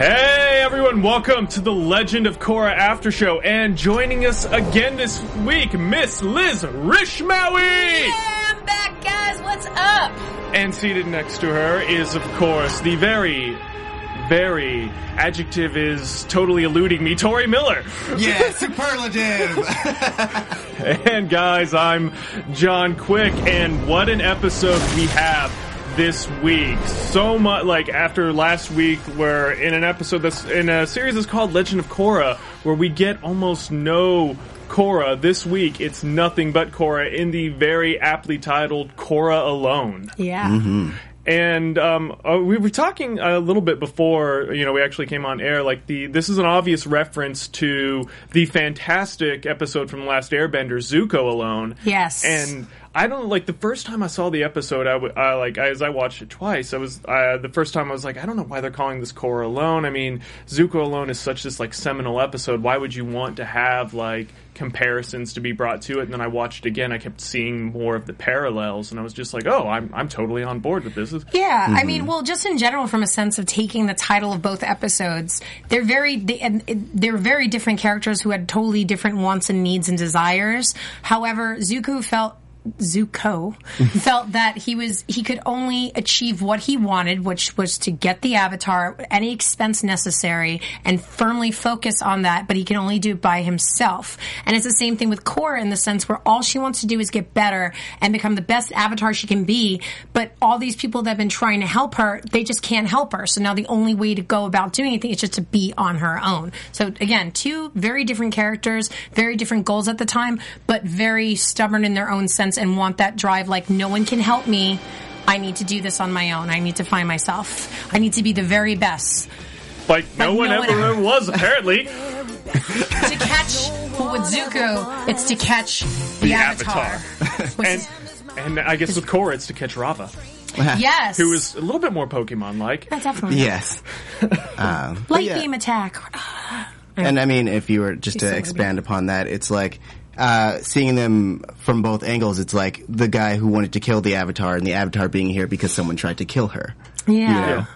Hey everyone, welcome to the Legend of Korra After Show, and joining us again this week, Miss Liz Rishmawy! Yeah, I'm back, guys. What's up? And seated next to her is, of course, the very, very adjective is totally eluding me, Tauri Miller. Yeah, superlative. And guys, I'm John Quick, and what an episode we have this week. So much, like after last week, where in an episode that's in a series that's called Legend of Korra, where we get almost no Korra. This week, it's nothing but Korra in the very aptly titled Korra Alone. Yeah. Mm-hmm. And um, uh, we were talking a little bit before, you know, we actually came on air. Like the this is an obvious reference to the fantastic episode from the Last Airbender, Zuko Alone. Yes. And I don't like the first time I saw the episode. I, w- I like as I watched it twice. I was uh, the first time I was like, I don't know why they're calling this Korra Alone. I mean, Zuko Alone is such this like seminal episode. Why would you want to have like comparisons to be brought to it? And then I watched again. I kept seeing more of the parallels, and I was just like, oh, I'm I'm totally on board with this. Yeah, I mm-hmm. mean, well, just in general, from a sense of taking the title of both episodes, they're very they, they're very different characters who had totally different wants and needs and desires. However, Zuko felt. Zuko felt that he was he could only achieve what he wanted, which was to get the avatar at any expense necessary and firmly focus on that, but he can only do it by himself. And it's the same thing with Korra in the sense where all she wants to do is get better and become the best avatar she can be, but all these people that have been trying to help her, they just can't help her. So now the only way to go about doing anything is just to be on her own. So again, two very different characters, very different goals at the time, but very stubborn in their own sense and want that drive like no one can help me. I need to do this on my own. I need to find myself. I need to be the very best. Like no Like, one no ever one- ever was apparently. to catch well, with Zuko, it's to catch the, The avatar. Avatar. And and I guess with Korra, it's to catch Raava, yes, who is a little bit more Pokemon like. Definitely yes. Um, light yeah. beam attack. And I mean, if you were just to so expand upon that, it's like uh, seeing them from both angles. It's like the guy who wanted to kill the Avatar, and the Avatar being here because someone tried to kill her. Yeah. Yeah.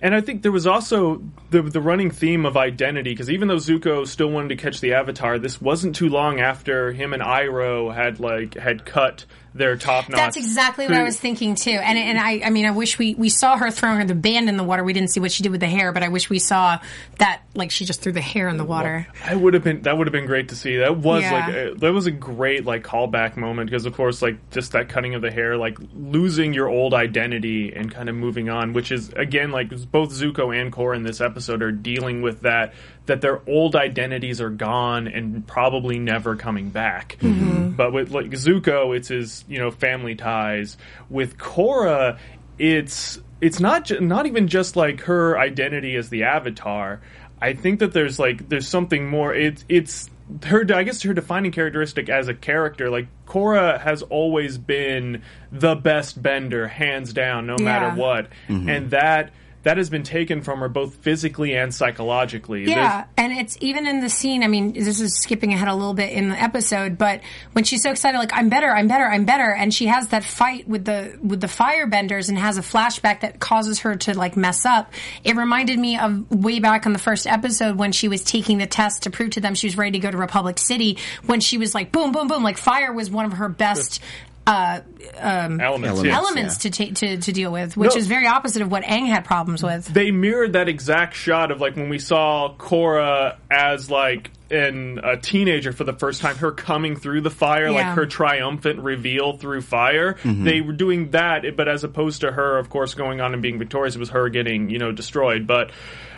And I think there was also the the running theme of identity because even though Zuko still wanted to catch the Avatar, this wasn't too long after him and Iroh had like had cut their top knot. That's exactly what I was thinking too. And and I I mean I wish we we saw her throwing the band in the water. We didn't see what she did with the hair, but I wish we saw that like she just threw the hair in the water. That would have been that would have been great to see. That was Yeah. like a, that was a great like callback moment because of course like just that cutting of the hair, like losing your old identity and kind of moving on, which is again like both Zuko and Korra in this episode are dealing with that that their old identities are gone and probably never coming back. Mm-hmm. But with like Zuko, it's his you know family ties. With Korra, it's it's not ju- not even just like her identity as the Avatar. I think that there's like there's something more. It's it's her. I guess her defining characteristic as a character. Like Korra has always been the best bender, hands down, no matter Yeah. what, mm-hmm. and that that has been taken from her both physically and psychologically. Yeah, and it's even in the scene. I mean, this is skipping ahead a little bit in the episode, but when she's so excited, like I'm better, I'm better, I'm better, and she has that fight with the with the firebenders and has a flashback that causes her to like mess up. It reminded me of way back on the first episode when she was taking the test to prove to them she was ready to go to Republic City. When she was like boom, boom, boom, like fire was one of her best. Uh, Elements, Elements. yeah. to, ta- to to deal with, which No. is very opposite of what Aang had problems with. they mirrored that exact shot of like when we saw Korra as like in a teenager for the first time, her coming through the fire, like her triumphant reveal through fire. They were doing that, but as opposed to her, of course, going on and being victorious, it was her getting you know destroyed. But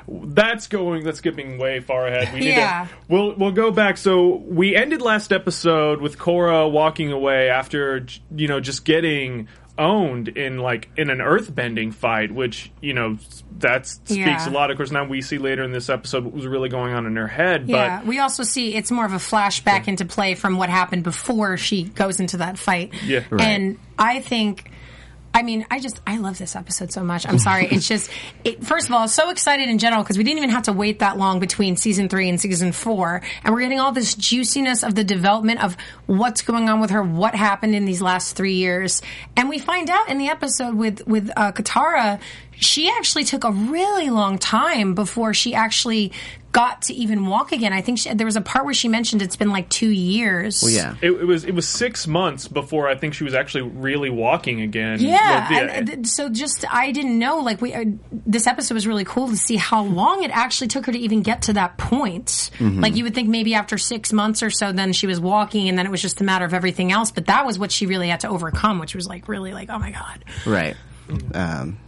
that's going that's skipping way far ahead. We need Yeah. to we'll we'll go back. So we ended last episode with Korra walking away after you know just getting owned in like in an earthbending fight, which you know that speaks Yeah. a lot. Of course, now we see later in this episode what was really going on in her head. Yeah, But we also see it's more of a flashback into play from what happened before she goes into that fight. Yeah. Right. and I think. I mean, I just I love this episode so much. I'm sorry. It's just it, first of all, so excited in general because we didn't even have to wait that long between season three and season four, and we're getting all this juiciness of the development of what's going on with her, what happened in these last three years, and we find out in the episode with with uh, Katara, she actually took a really long time before she actually got to even walk again. I think she, there was a part where she mentioned it's been like two years. Well, yeah. it, it was it was six months before I think she was actually really walking again. Yeah, Like, and, uh, th- so just I didn't know. Like we, uh, this episode was really cool to see how long it actually took her to even get to that point. Like you would think maybe after six months or so, then she was walking, and then it was just a matter of everything else. But that was what she really had to overcome, which was like really like, oh my god. Right. Um,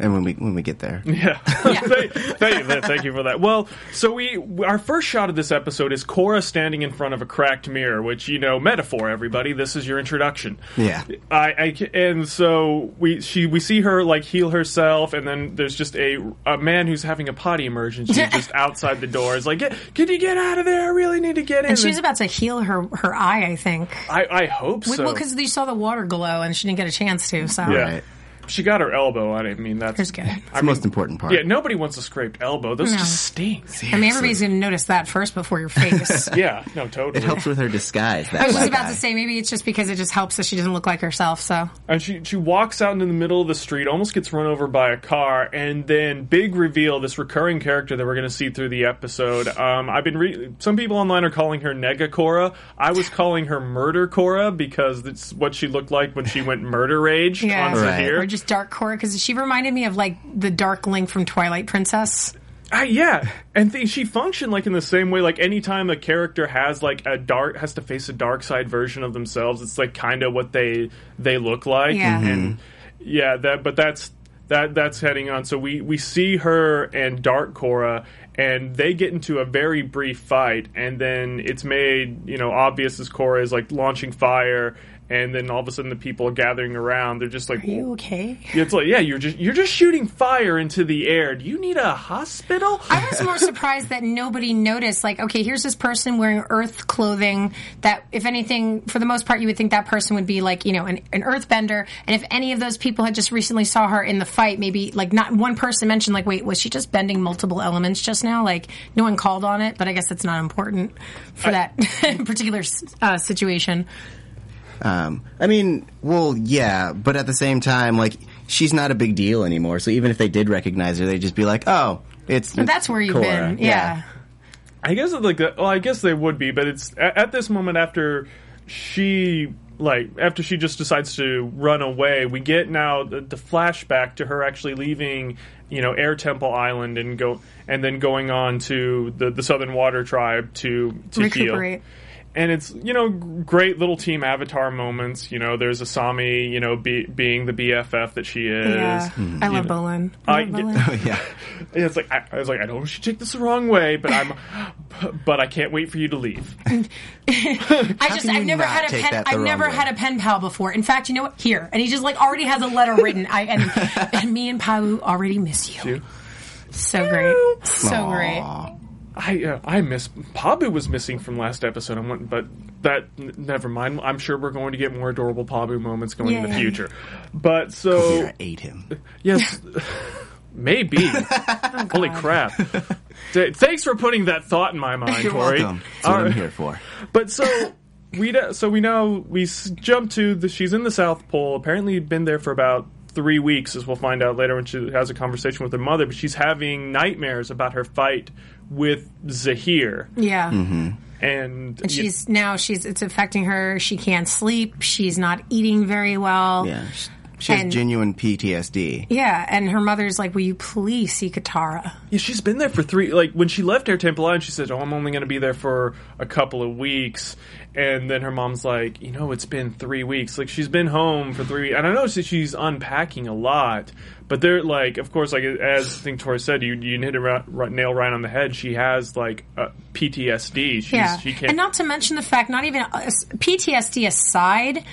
and when we when we get there, Yeah. thank, thank, you, thank you for that. Well, so we our first shot of this episode is Korra standing in front of a cracked mirror, which you know, metaphor. Everybody, this is your introduction. Yeah. I, I and so we she we see her like heal herself, and then there's just a a man who's having a potty emergency just outside the door. Is like, can you get out of there? I really need to get in. And she was about to heal her her eye, I think. I, I hope so. Well, because you saw the water glow, and she didn't get a chance to. So yeah. Right. She got her elbow. I mean, that's It's good. it's the most important part. Yeah, nobody wants a scraped elbow. Those No. just stink. I mean, everybody's going to notice that first before your face. Yeah, no, totally. It helps with her disguise. That I was just black about eye. to say maybe it's just because it just helps that she doesn't look like herself. So And she she walks out into the middle of the street, almost gets run over by a car, and then big reveal this recurring character that we're going to see through the episode. Um, I've been re- some people online are calling her Nega Korra. I was calling her Murder Korra because it's what she looked like when she went murder rage yeah, on Right. Zaheer. or just Dark Core because she reminded me of like the Dark Link from Twilight Princess. Uh, yeah, and th- she functioned like in the same way. Like anytime a character has like a dark has to face a dark side version of themselves, it's like kind of what they they look like. Yeah. Mhm. and yeah, that. But that's that that's heading on. So we we see her and Dark Korra, and they get into a very brief fight, and then it's made you know obvious as Korra is like launching fire. And then all of a sudden, the people are gathering around. They're just like, Are you okay? "It's like, yeah, you're just you're just shooting fire into the air. Do you need a hospital?" I was more surprised that nobody noticed. Like, okay, here's this person wearing Earth clothing. That, if anything, for the most part, you would think that person would be like, you know, an, an Earthbender. And if any of those people had just recently saw her in the fight, maybe like not one person mentioned, like, wait, was she just bending multiple elements just now? Like, no one called on it. But I guess that's not important for that particular uh, situation. Um, I mean, well, yeah, but at the same time, like she's not a big deal anymore. So even if they did recognize her, they'd just be like, "Oh, it's That's where you've Korra." been. Yeah. I guess it's like. Well, I guess they would be, but it's at, at this moment after she like after she just decides to run away. We get now the, the flashback to her actually leaving, you know, Air Temple Island and go and then going on to the the Southern Water Tribe to to heal. Recuperate. And it's you know great little team Avatar moments. You know, there's Asami, you know, be, being the BFF that she is. Yeah. I love know, Bolin. I love get- Bolin. yeah. It's like I, I was like, I don't want you to take this the wrong way, but I'm, but I can't wait for you to leave. I just I've never had a pen. I've never way? had a pen pal before. In fact, you know what? Here. And he just like already has a letter written. I and, and me and Pabu already miss you. So great. So great. Aw. I uh, I miss Pabu was missing from last episode. I want, but that n- never mind. I'm sure we're going to get more adorable Pabu moments going in the future. But Kira so ate him. yes, maybe. Holy crap! Th- thanks for putting that thought in my mind, You're Tauri. welcome. That's what All I'm here for. But so we d- so we now we s- jump to the she's in the South Pole. Apparently, been there for about three weeks, as we'll find out later when she has a conversation with her mother. But she's having nightmares about her fight with Zaheer, Yeah. Mm-hmm. and, And you- she's now she's it's affecting her. She can't sleep. She's not eating very well. Yeah. Sh- She has genuine PTSD. Yeah, and her mother's like, "Will you please see Katara?" Yeah, she's been there for three. Like when she left Air Temple Island, she said, "Oh, I'm only going to be there for a couple of weeks." And then her mom's like, "You know, it's been three weeks. Like she's been home for three. And I know that she's unpacking a lot, but they're like, of course, like as I think Tauri said, you you hit a ra- ra- nail right on the head. She has like PTSD. She's, Yeah, she can't. and not to mention the fact, not even uh, PTSD aside,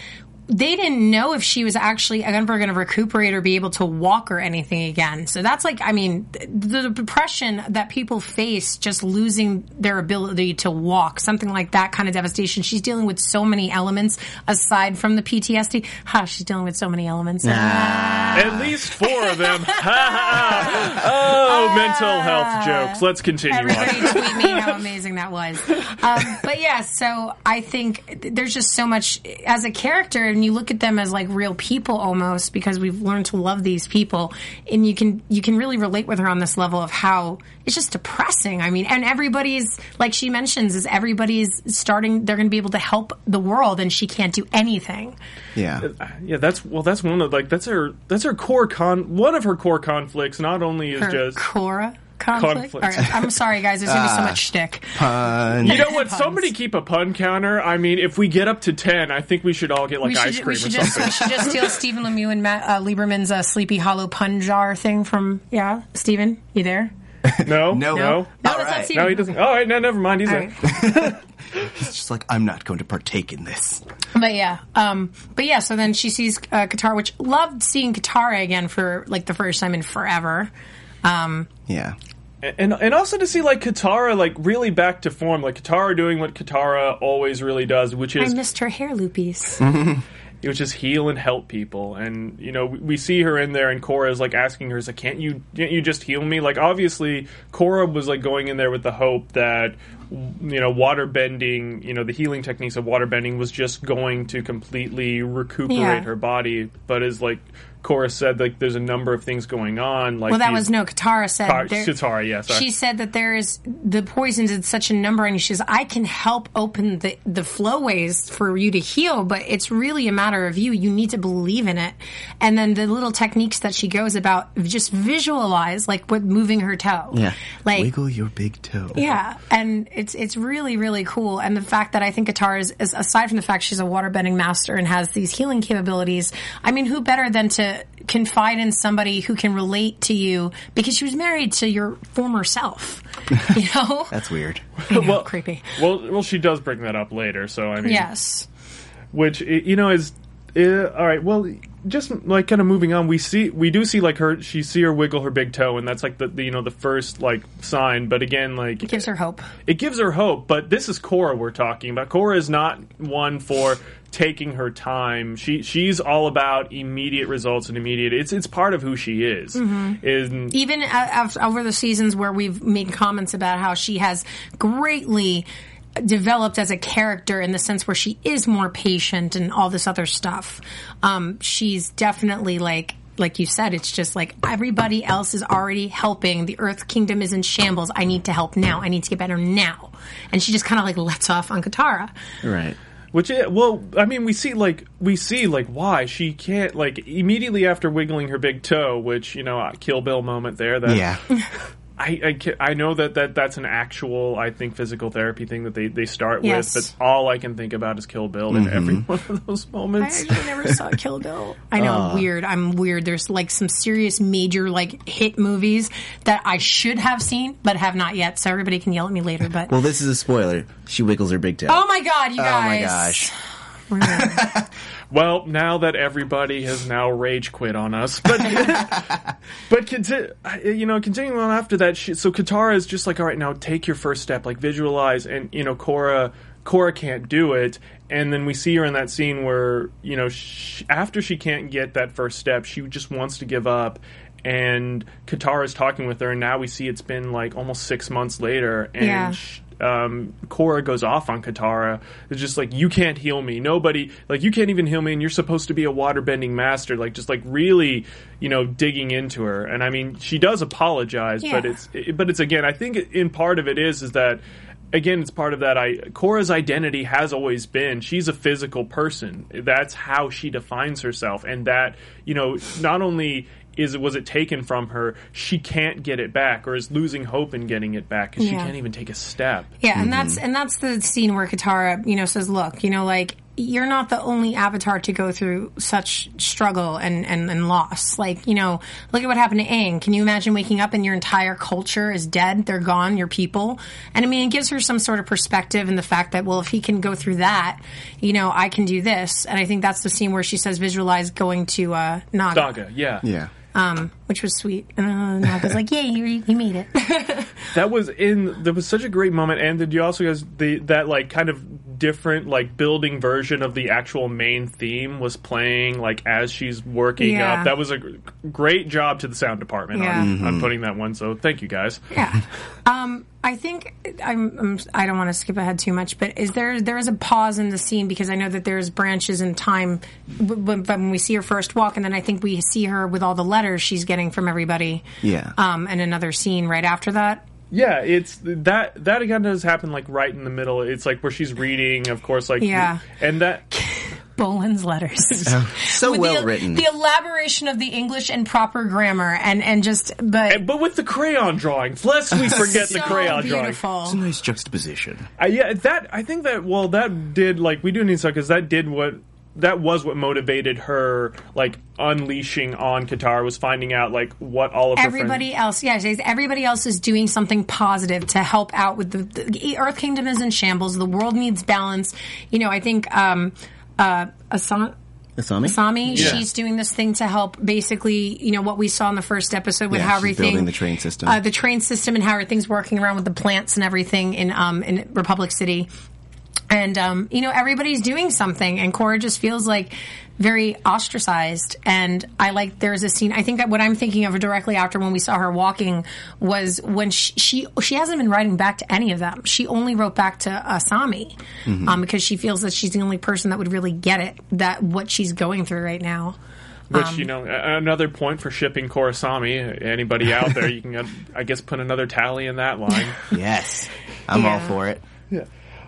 they didn't know if she was actually ever going to recuperate or be able to walk or anything again. So that's like, I mean, th- the depression that people face just losing their ability to walk, something like that kind of devastation. She's dealing with so many elements aside from the PTSD. Ha, she's dealing with so many elements. At least four of them. oh, mental health jokes. Let's continue Everybody on. tweet me how amazing that was. Um, but yeah, so I think there's just so much as a character, and you look at them as like real people almost because we've learned to love these people, and you can you can really relate with her on this level of how it's just depressing. I mean, and everybody's like she mentions is everybody's starting. They're going to be able to help the world, and she can't do anything. Yeah. Uh, yeah, that's well. That's one of like that's her. That's her core con. One of her core conflicts. Not only is Her just Korra conflict. Conflict. All right, I'm sorry, guys. There's going to be so much shtick. Pun. You know what? Puns. Somebody keep a pun counter. I mean, if we get up to ten, I think we should all get like we ice cream we or should just something. we should just steal Stephen Lemieux and Matt uh, Lieberman's uh, Sleepy Hollow pun jar thing from yeah. Stephen, you there? No, No. no, No, All that's right. not Stephen. no. He doesn't. All right, no, never mind. He's All there. right. It's just like I'm not going to partake in this. But yeah, um, but yeah. So then she sees uh, Katara, which loved seeing Katara again for like the first time in forever. Um, Yeah. And and also to see like Katara like really back to form, like Katara doing what Katara always really does, which is I missed her hair loopies. which is heal and help people. And you know, we, we see her in there, and Korra is like asking her, "Is like, can't you can't you just heal me?" Like obviously, Korra was like going in there with the hope that you know water bending, you know, the healing techniques of water bending was just going to completely recuperate Yeah. her body, but is like Korra said, like there's a number of things going on. Like Well, that these- was no. Katara said. Tar- there- Katara, yeah. She said that there is the poisons in such a number, and she says I can help open the the flowways for you to heal, but it's really a matter of you. You need to believe in it. And then the little techniques that she goes about, just visualize like with moving her toe. Yeah. like Wiggle your big toe. yeah, and it's it's really really cool, and the fact that I think Katara is, is aside from the fact she's a waterbending master and has these healing capabilities. I mean, who better than to confide in somebody who can relate to you because she was married to your former self. You know, That's weird. I know, creepy. well, well, she does bring that up later. So I mean, Yes, which you know is uh, all right. Well, just like kind of moving on, we see we do see like her she see her wiggle her big toe, and that's like the, the you know the first like sign. But again, like it gives her hope. it gives her hope. But this is Korra we're talking about. Korra is not one for taking her time. She she's all about immediate results and immediate. It's it's part of who she is. Is even uh, uh, over the seasons where we've made comments about how she has greatly developed as a character in the sense where she is more patient and all this other stuff. Um, she's definitely like. Like you said, it's just like everybody else is already helping. The Earth Kingdom is in shambles. I need to help now. I need to get better now. And she just kind of like lets off on Katara. Right. Which, i- well, I mean, we see like we see like why she can't like immediately after wiggling her big toe, which you know, uh, Kill Bill moment there. That Yeah. I I, I know that, that that's an actual I think physical therapy thing that they, they start Yes. with, but all I can think about is Kill Bill in every mm-hmm. one of those I moments. actually never saw Kill Bill. I know, I'm weird. I'm weird. There's like some serious major like hit movies that I should have seen but have not yet. So everybody can yell at me later. But Well, this is a spoiler. She wiggles her big toe. oh my god, you guys! Oh my gosh. Really? Well, now that everybody has now rage quit on us, but but conti- you know, continuing on after that, she, so Katara is just like, all right, now take your first step, like visualize, and you know, Korra Korra can't do it, and then we see her in that scene where you know, sh after she can't get that first step, she just wants to give up. And Katara is talking with her, and now we see it's been like almost six months later, and Yeah. sh- um, Korra goes off on Katara. It's just like you can't heal me. Nobody like you can't even heal me, and you're supposed to be a waterbending master. Like just like really, you know, digging into her. And I mean, she does apologize, but it's it, but it's again. I think in part of it is is that again, it's part of that. I Korra's identity has always been she's a physical person. That's how she defines herself, and that you know not only is was it taken from her, she can't get it back, or is losing hope in getting it back because she can't even take a step. Yeah, and that's and that's the scene where Katara, you know, says, "Look, you know, like you're not the only avatar to go through such struggle and, and, and loss. Like, you know, look at what happened to Aang. Can you imagine waking up and your entire culture is dead? They're gone, your people. And I mean, it gives her some sort of perspective in the fact that, well, if he can go through that, you know, I can do this. And I think that's the scene where she says, visualize going to uh, Naga. Daga, yeah, Yeah. Um, which was sweet. And uh, Naga's like, yay, you, you made it. that was in. There was such a great moment, and did you also guys the that like kind of different like building version of the actual main theme was playing like as she's working Yeah. up. That was a great job to the sound department Yeah. on, on putting that one. So thank you guys. Yeah. Um, I think I'm, I'm. I don't want to skip ahead too much, but is there there is a pause in the scene because I know that there's branches in time w- when, when we see her first walk, and then I think we see her with all the letters she's getting from everybody. Yeah. Um, and another scene right after that. Yeah, it's that that again does happen like right in the middle. It's like where she's reading, of course, like Yeah. and that Bolin's letters. So With well the, written. The elaboration of the English and proper grammar, and and just but. but with the crayon drawings, lest we forget the so crayon drawing. It's a nice juxtaposition. Uh, yeah, that I think that well, that did like we do need to because that did what that was what motivated her like unleashing on Katara was finding out like what all of her everybody else yeah everybody else is doing something positive to help out with the, the earth kingdom is in shambles the world needs balance you know i think um uh Asa- Asami? Asami, Yeah. she's doing this thing to help basically, you know, what we saw in the first episode with Yeah, how everything building the train system. uh, the train system, and how everything's working around with the plants and everything in um in Republic City. And um, you know, everybody's doing something, and Korra just feels like very ostracized. And I like there's a scene. I think that what I'm thinking of directly after when we saw her walking was when she she, she hasn't been writing back to any of them. She only wrote back to Asami um, because she feels that she's the only person that would really get it that what she's going through right now. Which you know, another point for shipping Korrasami. Anybody out there, you can, uh, I guess, put another tally in that line. Yes. I'm all for it.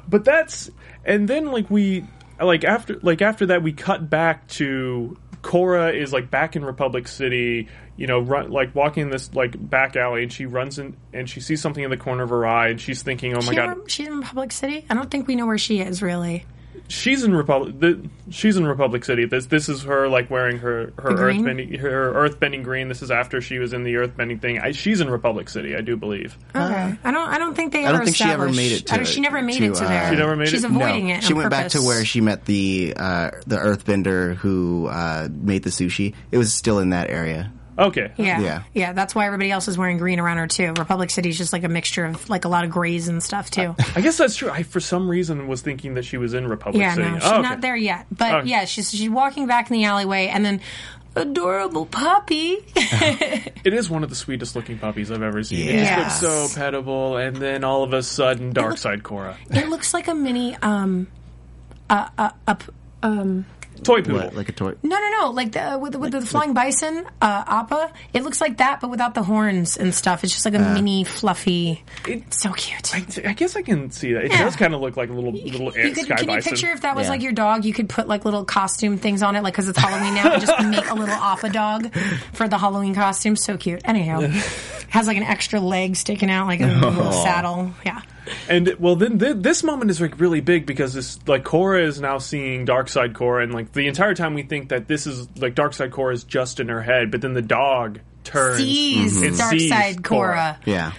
But that's and then like we like after like after that we cut back to Korra is like back in Republic City, you know, run like walking this like back alley, and she runs in and she sees something in the corner of her eye, and she's thinking, "Oh my She god, she's in Republic City. I don't think we know where she is really. She's in Republic. The, she's in Republic City. This this is her like wearing her her The green? earthbending her earthbending green. This is after she was in the earthbending thing. I, she's in Republic City, I do believe. Okay, I don't. I don't think they. I don't ever think she ever made it to I don't- she never made to, it to uh, there. She never made She's it? avoiding no, it. she on went back to where she met the uh, the earthbender who uh, made the sushi. It was still in that area. Okay, Yeah. Yeah. yeah, That's why everybody else is wearing green around her too. Republic City is just like a mixture of like a lot of grays and stuff too. I guess that's true. I for some reason was thinking that she was in Republic yeah, City. no, she's Oh, okay. not there yet. But Okay. yeah, she's she's walking back in the alleyway, and then adorable puppy. It is one of the sweetest looking puppies I've ever seen. It just looks so petable, and then all of a sudden, Dark Side Korra, it looks like a mini um uh, uh, uh, um toy poodle. What, like a toy? No, no, no. Like the with, with the flying bison, uh, Appa. It looks like that, but without the horns and stuff. It's just like a mini, fluffy. It- so cute. I, I guess I can see that. It Yeah. does kind of look like a little little you could, sky can you bison. picture if that was Yeah. like your dog? You could put like little costume things on it, like because it's Halloween now, and just make a little Appa dog for the Halloween costume. So cute. Anyhow, has like an extra leg sticking out, like a little saddle. Yeah. And well, then th- this moment is like really big because this like Korra is now seeing Dark Side Korra, and like the entire time we think that this is like Dark Side Korra is just in her head, but then the dog turns Sees and Dark sees Side Korra. Yeah.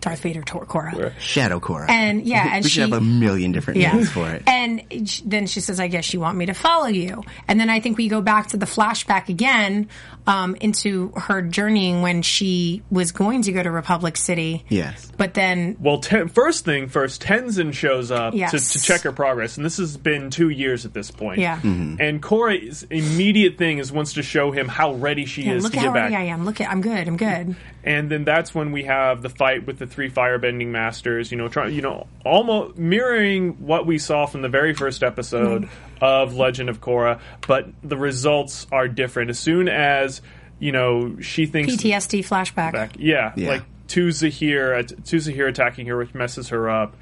Darth Vader, Tor- Korra. Shadow Korra. And yeah, and we she should have a million different Yeah. names for it. And sh- then she says, I guess you want me to follow you. And then I think we go back to the flashback again um, into her journeying when she was going to go to Republic City. Yes. But then, Well, ten, first thing first, Tenzin shows up Yes. to, to check her progress, and this has been two years at this point. Yeah. Mhm. And Korra's immediate thing is wants to show him how ready she yeah, is look to at get how back. ready I am. Look at, I'm good. I'm good. and then that's when we have the fight with the three firebending masters. You know, trying, you know, almost mirroring what we saw from the very first episode of Legend of Korra, but the results are different. As soon as you know, she thinks PTSD flashback. back, yeah, Yeah. like to Zaheer, to Zaheer attacking her, which messes her up.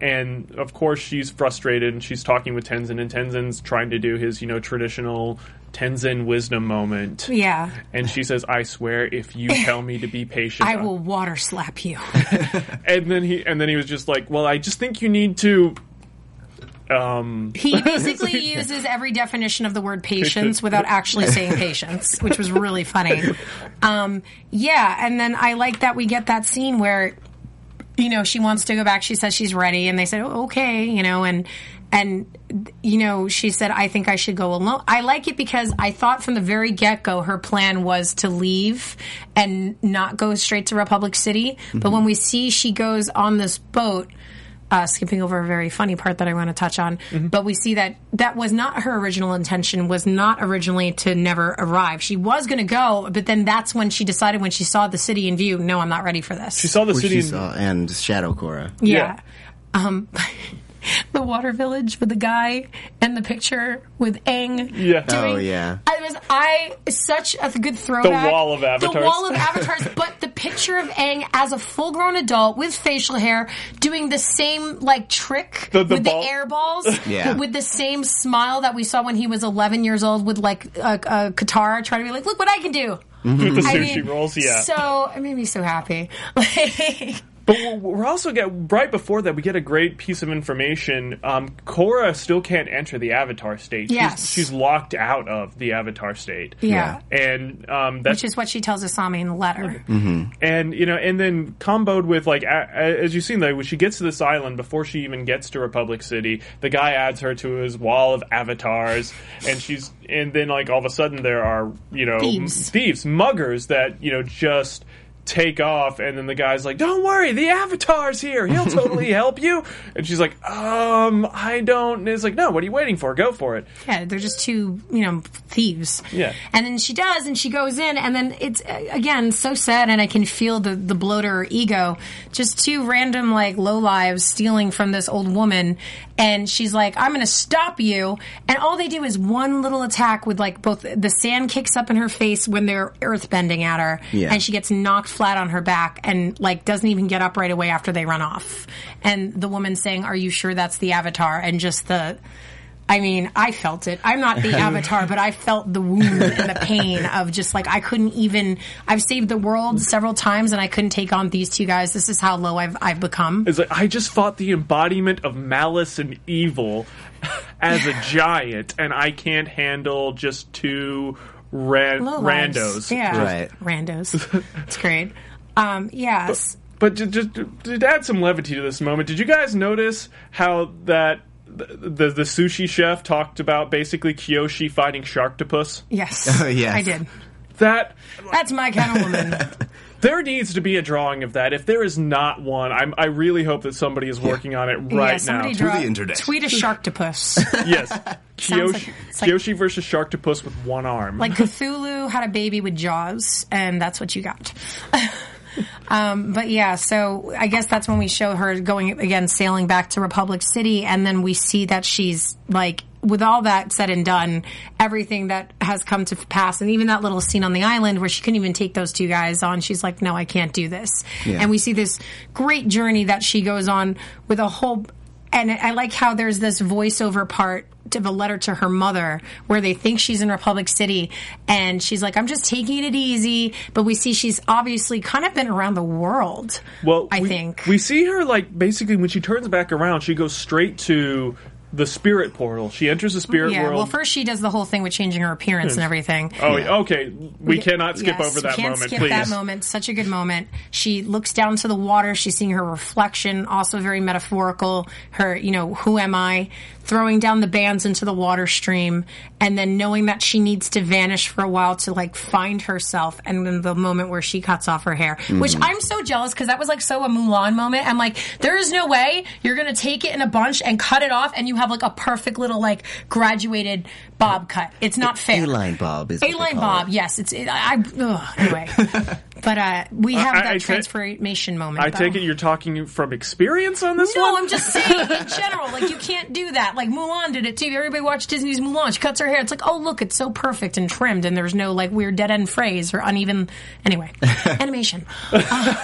And of course, she's frustrated and she's talking with Tenzin, and Tenzin's trying to do his, you know, traditional Tenzin wisdom moment. Yeah. And she says, "I swear, if you tell me to be patient, I will water slap you. And then he, and then he was just like, "Well, I just think you need to." Um, He basically uses every definition of the word patience without actually saying patience, which was really funny. Um, yeah, and then I like that we get that scene where, you know, she wants to go back. She says she's ready, and they said, oh, "Okay," you know, and and you know, she said, "I think I should go alone." I like it because I thought from the very get go her plan was to leave and not go straight to Republic City. But when we see she goes on this boat uh, skipping over a very funny part that I want to touch on. But we see that that was not her original intention. Was not originally to never arrive. She was going to go, but then that's when she decided when she saw the city in view. No, I'm not ready for this. she saw the Which city. you in- saw, and Shadow Korra. yeah. Um, the water village with the guy and the picture with Aang. Yeah. doing- Oh, yeah. I was I such a good throwback. The wall of avatars. The wall of avatars, but the picture of Aang as a full grown adult with facial hair doing the same like trick The- the with ball- the air balls, Yeah. with the same smile that we saw when he was 11 years old with like a, a guitar, trying to be like, look what I can do. with the I sushi mean, rolls, yeah. So it made me so happy. But we're- we're also get right before that we get a great piece of information. Um, Korra still can't enter the Avatar state. Yes. she's, she's locked out of the Avatar state. yeah. and um, that's Which is what she tells Asami in the letter. and you know, and then comboed with like a, a- as you've seen, though, when she gets to this island before she even gets to Republic City, the guy adds her to his wall of avatars, and she's and then like all of a sudden there are you know Thieves. m- thieves, muggers that you know just take off and then the guy's like don't worry the avatar's here he'll totally help you and she's like um i don't and it's like no what are you waiting for go for it Yeah, they're just two, you know, thieves. Yeah. And then she does, and she goes in, and then it's uh, again so sad, and I can feel the the bloater ego. Just two random like low lives stealing from this old woman, and she's like, "I'm going to stop you," and all they do is one little attack with like both the sand kicks up in her face when they're earth bending at her, Yeah. and she gets knocked flat on her back, and like doesn't even get up right away after they run off. And the woman saying, "Are you sure that's the avatar?" And just the I mean, I felt it. I'm not the avatar, but I felt the wound and the pain of just like I couldn't even. I've saved the world several times, and I couldn't take on these two guys. This is how low I've I've become. It's like I just fought the embodiment of malice and evil as a giant, and I can't handle just two ran- Low randos. yeah, Right. randos. It's great. Um, yes, But just, just to add some levity to this moment, did you guys notice how that the, the the sushi chef talked about basically Kyoshi fighting Sharktopus? yes, Oh, yes. I did. That That's my kind of woman. there needs to be a drawing of that. If there is not one, I'm, I really hope that somebody is working on it right yeah, somebody now. draw, the internet. tweet a sharktopus. yes, Sounds Kyoshi, like- like- Kyoshi versus Sharktopus with one arm. like Cthulhu had a baby with jaws, and that's what you got. um, but yeah, so I guess that's when we show her going again, sailing back to Republic City, and then we see that she's like. With all that said and done, everything that has come to pass, and even that little scene on the island where she couldn't even take those two guys on, she's like, "No, I can't do this." Yeah. And we see this great journey that she goes on with a whole and I like how there's this voiceover part of a letter to her mother where they think she's in Republic City and she's like, I'm just taking it easy. But we see she's obviously kind of been around the world. Well, I we, think. we see her like basically when she turns back around, she goes straight to the spirit portal. She enters the spirit yeah, world. well, first she does the whole thing with changing her appearance and everything. oh, okay. We cannot skip Yes, over that we can't moment, skip please. that moment. Such a good moment. She looks down to the water. She's seeing her reflection, also very metaphorical. Her, you know, who am I? Throwing down the bands into the water stream, and then knowing that she needs to vanish for a while to like find herself. And then the moment where she cuts off her hair, which mm-hmm. I'm so jealous because that was like so a Mulan moment. I'm like, there is no way you're gonna take it in a bunch and cut it off, and you have like a perfect little like graduated bob cut. It's not fair. A-line bob is A-line bob, it. yes. It's it, I. Ugh, anyway, But uh, we have I- that I ta- transformation moment. I though. take it you're talking from experience on this No, one. I'm just saying in general. Like you can't do that. Like Mulan did it too. Everybody watched Disney's Mulan. She cuts her hair. It's like, oh look, it's so perfect and trimmed, and there's no like weird dead end phrase or uneven. Anyway, animation. Uh,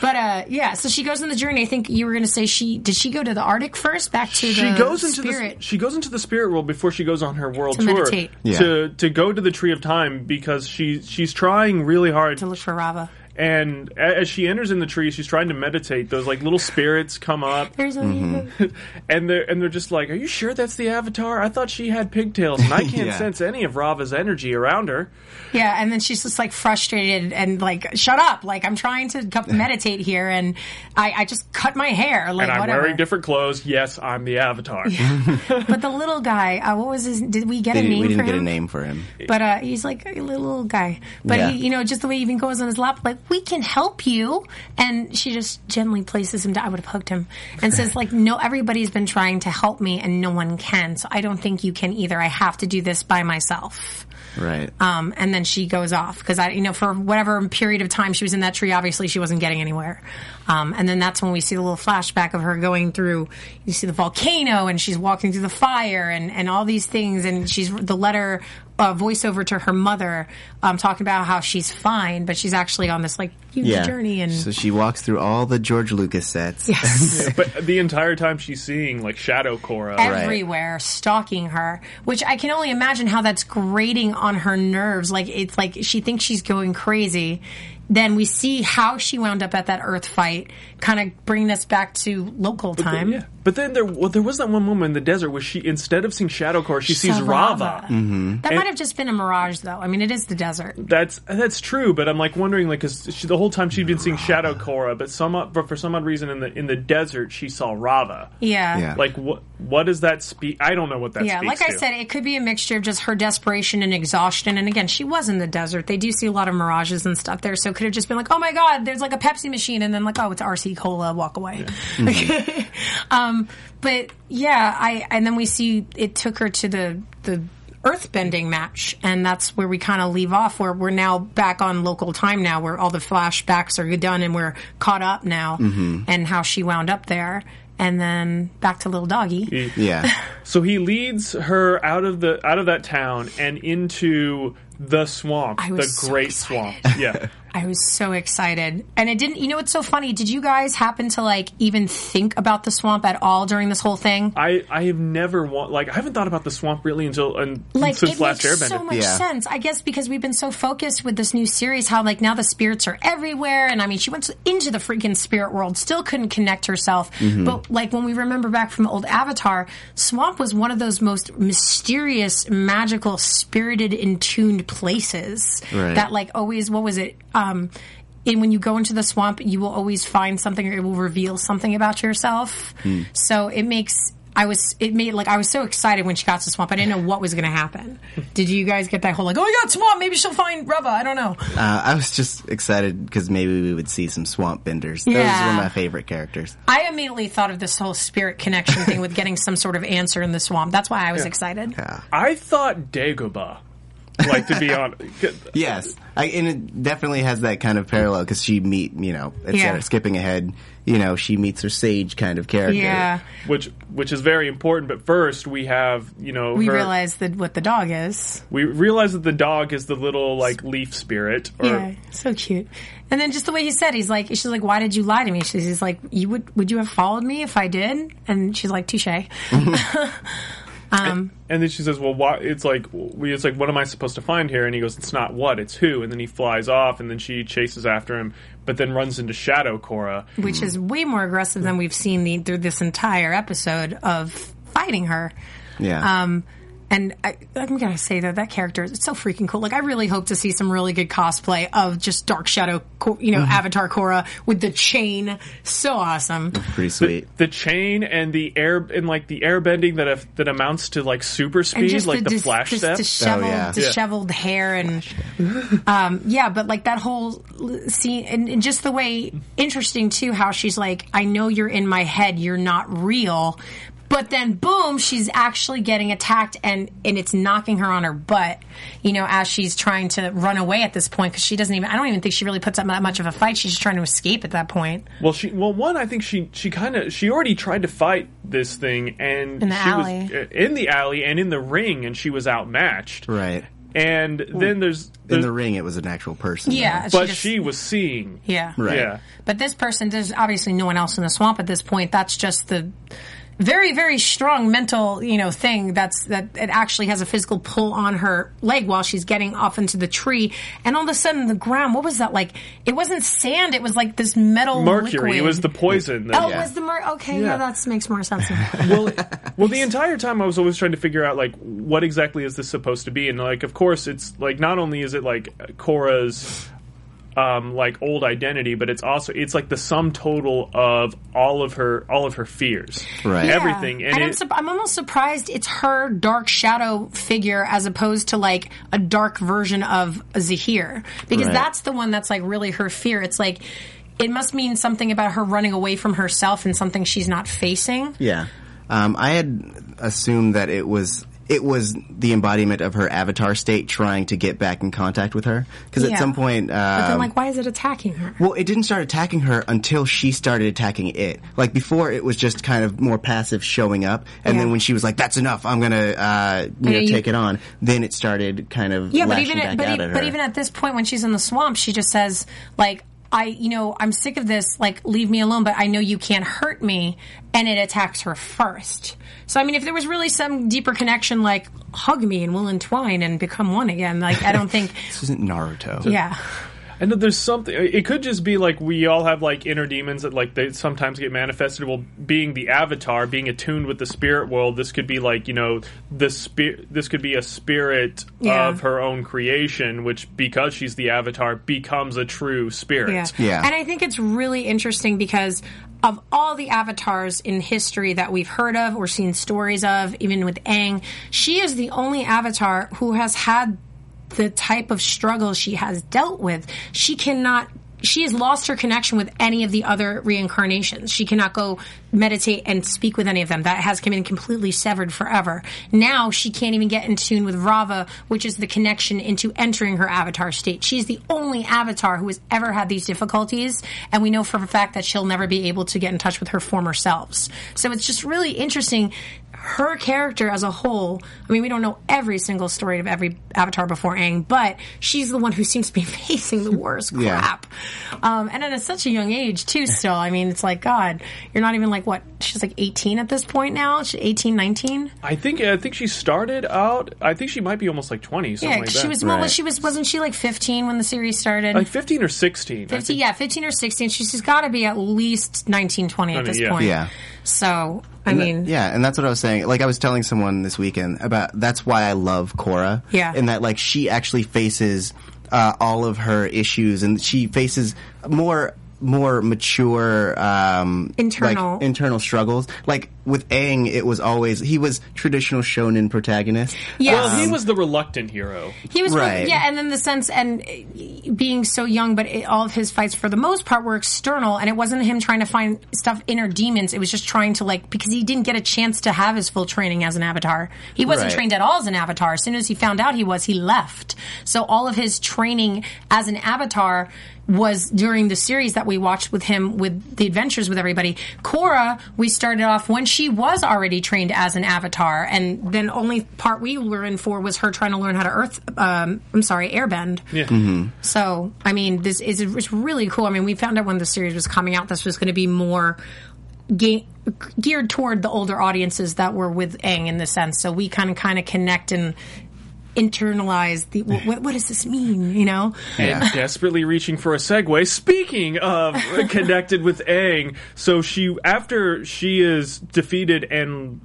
but uh, yeah, so she goes on the journey. I think you were going to say she did. She go to the Arctic first, back to she the goes into spirit. the she goes into the spirit world before she goes on her world To tour meditate. Yeah. to to go to the tree of time because she she's trying really hard to look for Raava. And as she enters in the tree she's trying to meditate those like little spirits come up There's a Mm-hmm. and they're and they're just like are you sure that's the avatar I thought she had pigtails and I can't Yeah. sense any of Raava's energy around her Yeah, and then she's just like frustrated and like, shut up! Like I'm trying to meditate here, and I, I just cut my hair. Like and I'm whatever. wearing different clothes yes I'm the avatar but the little guy, uh, what was his? Did we get They a name we didn't for get him? a name for him. But uh, he's like a little guy. But Yeah. he, you know, just the way he even goes on his lap, like we can help you, and she just gently places him down. I would have hugged him and says, like, no, everybody's been trying to help me, and no one can. So I don't think you can either. I have to do this by myself. Right. Um, and then she goes off because I, you know, for whatever period of time she was in that tree, obviously she wasn't getting anywhere. Um, and then that's when we see the little flashback of her going through. You see the volcano, and she's walking through the fire, and and all these things, and she's the letter uh, voiceover to her mother, um, talking about how she's fine, but she's actually on this like huge yeah. journey, and so she walks through all the George Lucas sets. yes. but the entire time she's seeing like Shadow Korra everywhere stalking her which i can only imagine how that's grating on her nerves like it's like she thinks she's going crazy then we see how she wound up at that earth fight kind of bringing us back to local time Yeah, but then there well, there was that one moment in the desert where she instead of seeing Shadow Korra, she, sees Saw Raava. Mm-hmm. that might have just been a mirage though i mean it is the desert That's that's true, but I'm like wondering, like, because the whole time she'd been seeing Shadow Korra, but some but for some odd reason in the in the desert she saw Raava. yeah Yeah. Like, what what does that speak? I don't know what that. yeah, speaks like I to. said, it could be a mixture of just her desperation and exhaustion. And again, she was in the desert. They do see a lot of mirages and stuff there, so it could have just been like, "Oh my god, there's like a Pepsi machine," and then like, "Oh, it's RC Cola, walk away." um, Um, but yeah, I and then we see it took her to the the earthbending match and that's where we kind of leave off where we're now back on local time now where all the flashbacks are done and we're caught up now mm-hmm. and how she wound up there and then back to little doggy Yeah. So he leads her out of the out of that town and into the swamp, I the so great excited. swamp. Yeah. I was so excited. And it didn't, you know what's so funny? Did you guys happen to like even think about the swamp at all during this whole thing? I, I have never want like I haven't thought about the swamp really until un, Like since it last makes Airbender. so much Yeah. sense. I guess because we've been so focused with this new series, how like now the spirits are everywhere, and I mean she went into the freaking spirit world, still couldn't connect herself. Mm-hmm. But like when we remember back from old Avatar, Swamp was one of those most mysterious, magical, spirited, in tuned places Right. that like always. What was it? Um, and when you go into the swamp, you will always find something, or it will reveal something about yourself. Hmm. So it makes. I was. It made like I was so excited when she got to the swamp. I didn't know what was going to happen. Did you guys get that whole like, oh my god, swamp? Maybe she'll find Rubba. I don't know. Uh, I was just excited because maybe we would see some swamp benders. Those Yeah. were my favorite characters. I immediately thought of this whole spirit connection thing with getting some sort of answer in the swamp. That's why I was excited. Yeah. I thought Dagobah. Like to be honest, Yes, I, and it definitely has that kind of parallel because she meet, you know, instead Yeah. of skipping ahead, you know, she meets her sage kind of character. Yeah, which which is very important. But first, we have you know we her- realized that what the dog is. we realize that the dog is the little like leaf spirit. Or, Yeah, so cute. And then just the way he said, he's like, she's like, why did you lie to me? She's he's like, you would, would you have followed me if I did? And she's like, touche. And then she says, "Well, why?" It's like. It's like, what am I supposed to find here? And he goes, "It's not what, it's who." And then he flies off, and then she chases after him, but then runs into Shadow Korra, which is way more aggressive than we've seen the, through this entire episode of fighting her. Yeah. Um, and I, I'm gonna say that that character is so freaking cool. Like, I really hope to see some really good cosplay of just Dark Shadow, Ko- you know, Mm-hmm. Avatar Korra with the chain. So awesome. Pretty sweet. The chain and the air and like the air bending that af- that amounts to like super And speed, just like the, dis- flash dis- step. disheveled, Oh, yeah. Yeah. disheveled hair, and um, yeah, but like that whole scene, and, and just the way interesting too, how she's like, "I know you're in my head, you're not real." But then, boom, she's actually getting attacked, and and it's knocking her on her butt. You know, as she's trying to run away at this point because she doesn't even. I don't even think she really puts up that much of a fight. She's just trying to escape at that point. Well, she well one I think she she kind of she already tried to fight this thing and In the she alley. was uh, in the alley and in the ring and she was outmatched. Right. And then there's, In the ring, it was an actual person. Yeah, but just- she was seeing. yeah, Right. Yeah. But this person, there's obviously no one else in the swamp at this point. That's just the very, very strong mental, you know, thing that's that it actually has a physical pull on her leg while she's getting off into the tree. And all of a sudden, the ground, what was that like? It wasn't sand. It was like this metal Mercury. liquid. It was the poison. That, Oh, Yeah. it was the mer- okay? Yeah, Yeah. that makes more sense. well, well, the entire time I was always trying to figure out like what exactly is this supposed to be, and like of course it's like not only is it like Korra's um, like old identity, but it's also it's like the sum total of all of her all of her fears, Right. Yeah. Everything, and, And, I'm, it- sup- I'm almost surprised it's her dark shadow figure as opposed to like a dark version of Zaheer because Right. that's the one that's like really her fear. It's like it must mean something about her running away from herself and something she's not facing. Yeah. Um, I had assumed that it was it was the embodiment of her avatar state trying to get back in contact with her. Because Yeah. at some point, But then, um, like, why is it attacking her? well, it didn't start attacking her until she started attacking it. Like before, it was just kind of more passive, showing up, and Yeah. then when she was like, "That's enough, I'm gonna uh, you know know, you- take it on," then it started kind of Yeah, but even at, but, e- but even at this point when she's in the swamp, she just says like. I, you know, I'm sick of this. Like, leave me alone. But I know you can't hurt me, and it attacks her first. So, I mean, if there was really some deeper connection, like hug me and we'll entwine and become one again. Like, I don't think. this isn't Naruto. yeah, And there's something. It could just be like we all have like inner demons that like they sometimes get manifested. Well, being the avatar, being attuned with the spirit world, this could be like you know the spirit. This could be a spirit Yeah. of her own creation, which because she's the avatar becomes a true spirit. Yeah. Yeah. And I think it's really interesting because of all the avatars in history that we've heard of or seen stories of, even with Aang, she is the only avatar who has had the type of struggle she has dealt with. She cannot she has lost her connection with any of the other reincarnations. She cannot go meditate and speak with any of them. That has been completely severed forever. Now she can't even get in tune with Raava, which is the connection into entering her avatar state. She's the only avatar who has ever had these difficulties, and we know for a fact that she'll never be able to get in touch with her former selves. So it's just really interesting. Her character as a whole, I mean, we don't know every single story of every avatar before Aang, but she's the one who seems to be facing the worst Yeah. crap. Um, and at such a young age, too, still. I mean, it's like, God, you're not even like, what? She's like 18 at this point now? She's 18, 19? I think I think she started out. I think she might be almost like twenty. Something Yeah, like she was, well, Right. she was, wasn't she like 15 when the series started? like fifteen or sixteen. I 15, think. yeah, 15 or 16. She's got to be at least 19, 20 at this yeah. point. Yeah. So, I And that- mean, yeah, and that's what I was saying. Like I was telling someone this weekend about that's why I love Korra. Yeah. in that like she actually faces uh, all of her issues, and she faces more more mature um Internal. like, internal struggles like with Aang it was always he was traditional shonen protagonist Yeah, Well, he was the reluctant hero. He was, Right. yeah, and then the sense and being so young, but it, all of his fights for the most part were external, and it wasn't him trying to find stuff inner demons. It was just trying to like because he didn't get a chance to have his full training as an avatar. He wasn't Right. trained at all as an avatar. As soon as he found out he was, he left. So all of his training as an avatar was during the series that we watched with him with the adventures with everybody. Korra, we started off when she was already trained as an avatar, and then only part we were in for was her trying to learn how to earth. Um, I'm sorry, airbend. Yeah. So, I mean, this is it's really cool. I mean, we found out when the series was coming out, this was going to be more ge- geared toward the older audiences that were with Aang in the sense. So we kind of kind of connect and internalize the what, what does this mean? You know? and desperately reaching for a segue. Speaking of connected with Aang, so she after she is defeated and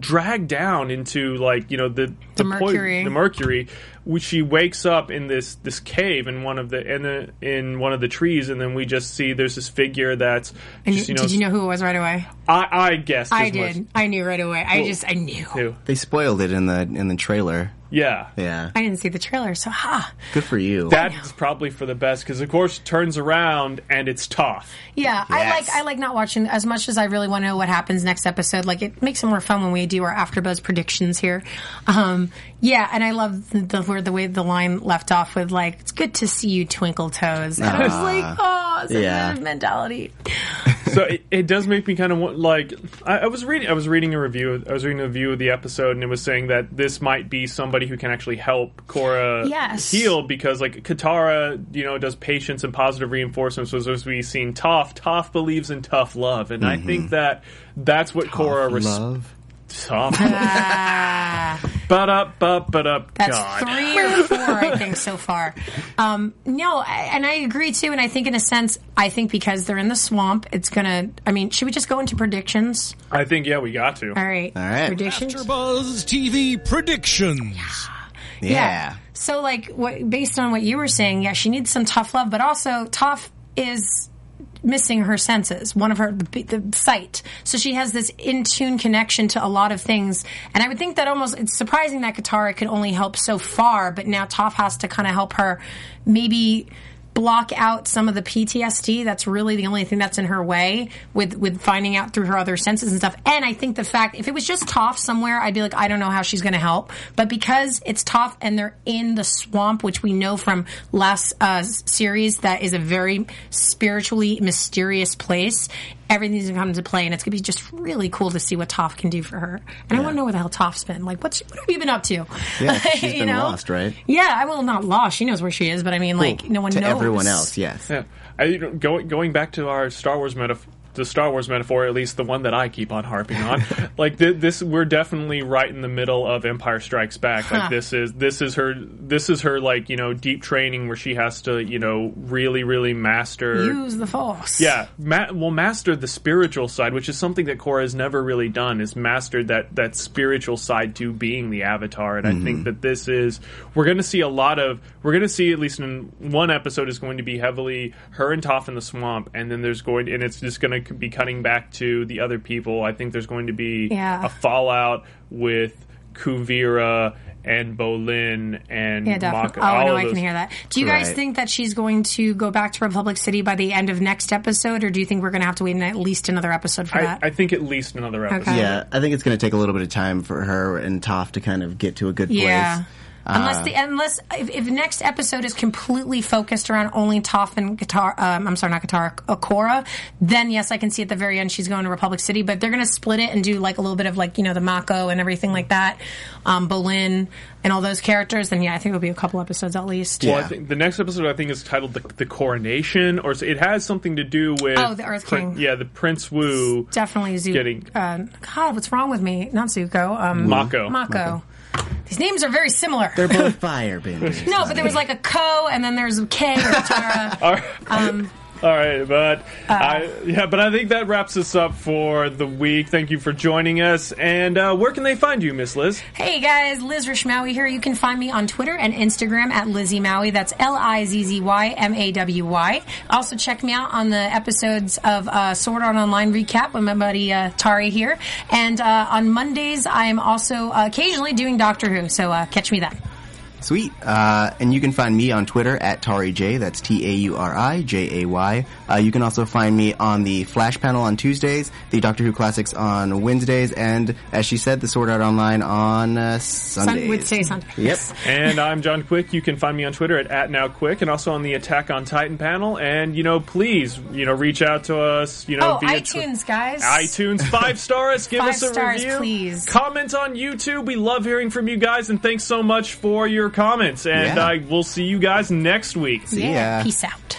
dragged down into like you know the The poi- Mercury. the Mercury, which she wakes up in this this cave in one of the in the in one of the trees, and then we just see there's this figure that's And just, you know, did you know who it was right away? I I guessed I as much did. I knew right away. I just I knew. too. they spoiled it in the in the trailer Yeah. Yeah. I didn't see the trailer, so ha. Good for you. That's probably for the best because, of course, it turns around and it's tough. Yeah, I like I like not watching as much as I really want to know what happens next episode. Like it makes it more fun when we do our AfterBuzz predictions here. Um, yeah, and I love the, the where the way the line left off with like it's good to see you twinkle toes. And I was like, oh, it's a Yeah. yeah. mentality. So it, it does make me kind of want, like I, I was reading I was reading a review I was reading a review of the episode and it was saying that this might be somebody who can actually help Korra Yes. heal because like Katara you know does patience and positive reinforcement so as we've seen Toph Toph believes in tough love and I mm-hmm. think that that's what Korra res- Love. Toph Ah, but up but but up that's God three or four, I think, so far. Um, no, I, and I agree too. And I think, in a sense, I think because they're in the swamp, it's gonna. I mean, should we just go into predictions? I think yeah we got to All right, All right. predictions. AfterBuzz TV predictions. Yeah. yeah. So, like, what, based on what you were saying, yeah, she needs some tough love, but also tough is missing her senses, one of her the, the sight. So she has this in tune connection to a lot of things, and I would think that almost it's surprising that Katara could only help so far, but now Toph has to kind of help her maybe block out some of the PTSD. That's really the only thing that's in her way with with finding out through her other senses and stuff. And I think the fact if it was just Toph somewhere, I'd be like, I don't know how she's going to help. But because it's Toph and they're in the swamp, which we know from last uh, series, that is a very spiritually mysterious place. Everything's going to come into play, and it's going to be just really cool to see what Toph can do for her. And I want to know where the hell Toph's been. Like, what's what have you been up to? Yeah, she's You been know? lost, right? Yeah, I will not lost. She knows where she is, but I mean, like, no one to knows. everyone else, yes. Yeah, I, you know, going going back to our Star Wars metaphor, the Star Wars metaphor, at least the one that I keep on harping on. like th- this, we're definitely right in the middle of Empire Strikes Back. Like Huh. this is this is her this is her like you know deep training where she has to you know really really master. Use the force. yeah, ma- well, master the spiritual side, which is something that Korra has never really done. Is mastered that that spiritual side to being the Avatar, and I mm-hmm. think that this is we're going to see a lot of we're going to see at least in one episode is going to be heavily her and Toph in the swamp, and then there's going and it's just going to be cutting back to the other people. I think there's going to be Yeah. a fallout with Kuvira and Bolin and Yeah, definitely. Mako. Oh, all no, I can hear that. Do you guys Right. think that she's going to go back to Republic City by the end of next episode, or do you think we're going to have to wait at least another episode for I, that? I think at least another episode. Okay. Yeah, I think it's going to take a little bit of time for her and Toph to kind of get to a good place. yeah. Place. Unless the unless if, if next episode is completely focused around only Toph and Katara, um, I'm sorry, not Katara, Akora, then yes, I can see at the very end she's going to Republic City. But they're going to split it and do like a little bit of like you know the Mako and everything like that, um, Bolin and all those characters. Then yeah, I think it'll be a couple episodes at least. Well, I think the next episode I think is titled the, the coronation, or so- it has something to do with Oh, the Earth Prin- King. Yeah, the Prince Wu definitely Zuko. Getting- uh, God, what's wrong with me? Not Zuko. Um, Mako. Mako. These names are very similar. They're both firebenders. no, but there was like a Ko, and then there's a K or Tara. All right. Um, All right, but Uh, I, yeah, but I think that wraps us up for the week. Thank you for joining us. And uh, where can they find you, Miss Liz? Hey guys, Liz Rishmawy here. You can find me on Twitter and Instagram at Lizzie Maui. That's L I Z Z Y M A W Y. Also check me out on the episodes of uh, Sword Art Online recap with my buddy uh, Tauri here. And uh, on Mondays, I am also uh, occasionally doing Doctor Who. So uh, catch me then. Sweet. Uh, and you can find me on Twitter at Tauri J. That's T A U R I J A Y. Uh, you can also find me on the Flash panel on Tuesdays, the Doctor Who Classics on Wednesdays, and as she said, the Sword Art Online on uh, Sundays. would say Sunday. Yep. And I'm John Quick. You can find me on Twitter at, at @nowquick, and also on the Attack on Titan panel. And you know, please, you know, reach out to us. You know, Oh, via tw- iTunes, guys. iTunes five stars. Give Five us a stars, review. please. Comment on YouTube. We love hearing from you guys, and thanks so much for your comments. And Yeah. I will see you guys next week. See yeah. ya. Peace out.